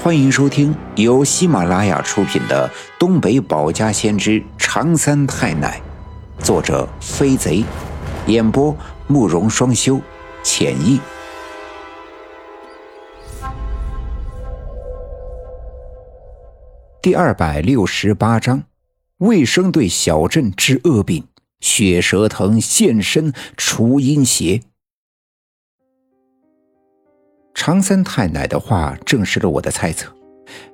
欢迎收听由喜马拉雅出品的《东北保家先知长三太奶》，作者飞贼，演播慕容双修，浅意。第二百六十八章：卫生队小镇之恶病，血蛇藤现身除阴邪。长三太奶的话证实了我的猜测，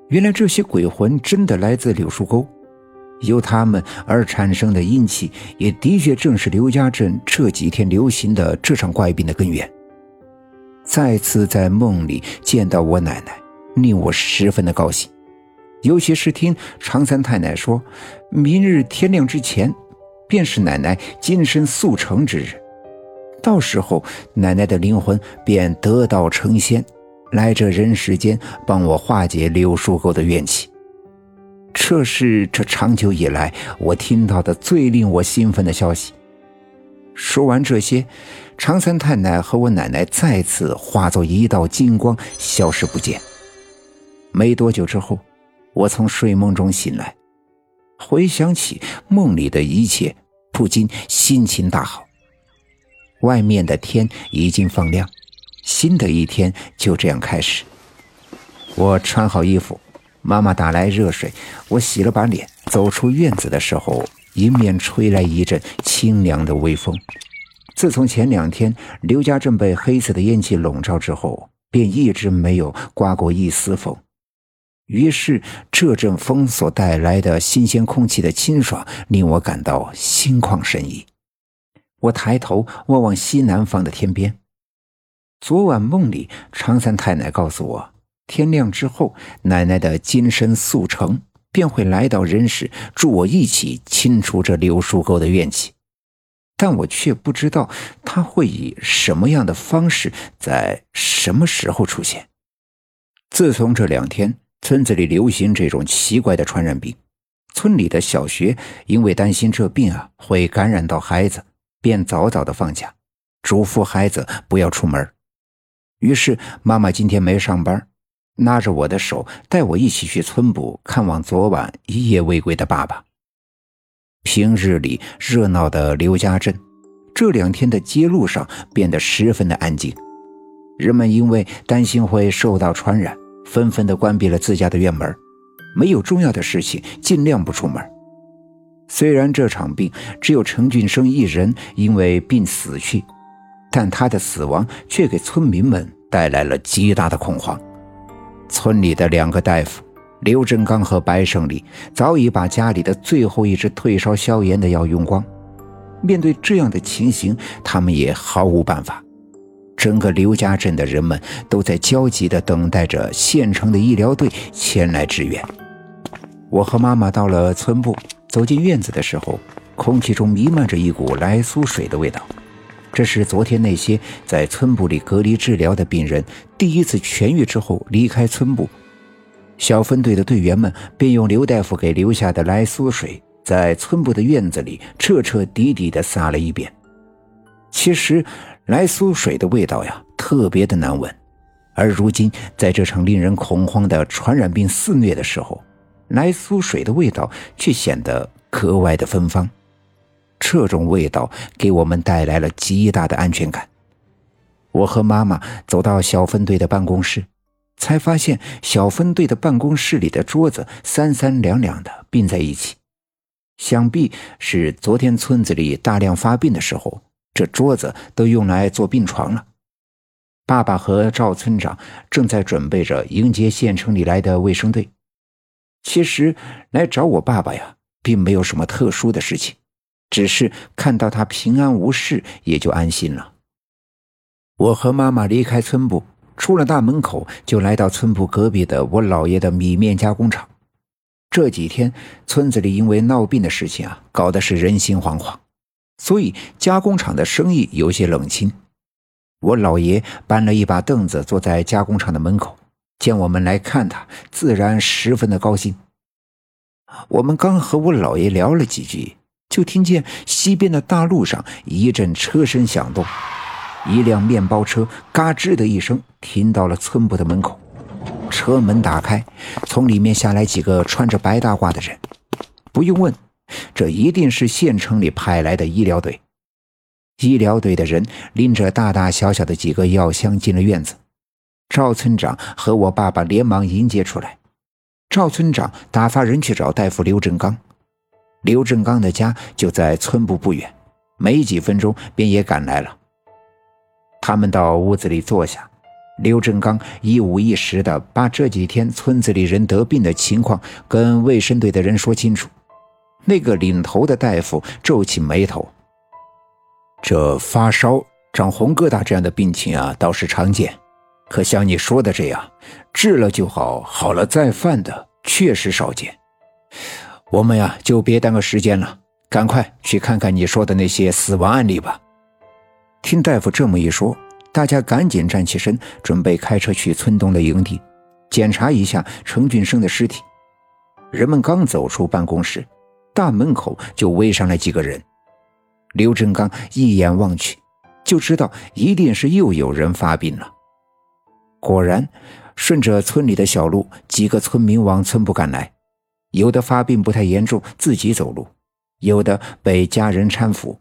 原来这些鬼魂真的来自柳树沟，由他们而产生的阴气，也的确正是刘家镇这几天流行的这场怪病的根源。再次在梦里见到我奶奶，令我十分的高兴，尤其是听长三太奶说，明日天亮之前，便是奶奶金身速成之日。到时候，奶奶的灵魂便得道成仙，来这人世间帮我化解柳树沟的怨气。这是这长久以来我听到的最令我兴奋的消息。说完这些，长三太奶和我奶奶再次化作一道金光消失不见。没多久之后，我从睡梦中醒来，回想起梦里的一切，不禁心情大好。外面的天已经放亮，新的一天就这样开始。我穿好衣服，妈妈打来热水，我洗了把脸，走出院子的时候，迎面吹来一阵清凉的微风。自从前两天刘家镇被黑色的烟气笼罩之后，便一直没有刮过一丝风。于是这阵风所带来的新鲜空气的清爽，令我感到心旷神怡。我抬头望望西南方的天边。昨晚梦里，常三太奶告诉我，天亮之后，奶奶的金身速成，便会来到人世，助我一起清除这柳树沟的怨气。但我却不知道他会以什么样的方式，在什么时候出现。自从这两天村子里流行这种奇怪的传染病，村里的小学因为担心这病啊会感染到孩子。便早早的放假，嘱咐孩子不要出门。于是妈妈今天没上班，拉着我的手带我一起去村部看望昨晚一夜未归的爸爸。平日里热闹的刘家镇，这两天的街路上变得十分的安静。人们因为担心会受到传染，纷纷的关闭了自家的院门，没有重要的事情尽量不出门。虽然这场病只有陈俊生一人因为病死去，但他的死亡却给村民们带来了极大的恐慌。村里的两个大夫刘振刚和白胜利早已把家里的最后一支退烧消炎的药用光。面对这样的情形，他们也毫无办法。整个刘家镇的人们都在焦急地等待着县城的医疗队前来支援。我和妈妈到了村部。走进院子的时候，空气中弥漫着一股来苏水的味道。这是昨天那些在村部里隔离治疗的病人第一次痊愈之后离开村部。小分队的队员们便用刘大夫给留下的来苏水，在村部的院子里彻彻底底地撒了一遍。其实，来苏水的味道呀，特别的难闻。而如今，在这场令人恐慌的传染病肆虐的时候，来苏水的味道却显得格外的芬芳，这种味道给我们带来了极大的安全感。我和妈妈走到小分队的办公室，才发现小分队的办公室里的桌子三三两两的并在一起，想必是昨天村子里大量发病的时候，这桌子都用来做病床了。爸爸和赵村长正在准备着迎接县城里来的卫生队。其实来找我爸爸呀，并没有什么特殊的事情，只是看到他平安无事，也就安心了。我和妈妈离开村部，出了大门口，就来到村部隔壁的我姥爷的米面加工厂。这几天村子里因为闹病的事情啊，搞得是人心惶惶，所以加工厂的生意有些冷清。我姥爷搬了一把凳子，坐在加工厂的门口。见我们来看他，自然十分的高兴。我们刚和我姥爷聊了几句，就听见西边的大路上一阵车声响动，一辆面包车嘎吱的一声停到了村部的门口。车门打开，从里面下来几个穿着白大褂的人。不用问，这一定是县城里派来的医疗队。医疗队的人拎着大大小小的几个药箱进了院子。赵村长和我爸爸连忙迎接出来。赵村长打发人去找大夫刘振刚。刘振刚的家就在村部不远，没几分钟便也赶来了。他们到屋子里坐下，刘振刚一五一十的把这几天村子里人得病的情况跟卫生队的人说清楚。那个领头的大夫皱起眉头：“这发烧、长红疙瘩这样的病情啊，倒是常见。”可像你说的这样，治了就好，好了再犯的确实少见。我们呀，就别耽搁时间了，赶快去看看你说的那些死亡案例吧。听大夫这么一说，大家赶紧站起身，准备开车去村东的营地，检查一下程俊生的尸体。人们刚走出办公室，大门口就围上来几个人。刘振刚一眼望去，就知道一定是又有人发病了。果然，顺着村里的小路，几个村民往村部赶来，有的发病不太严重，自己走路；有的被家人搀扶，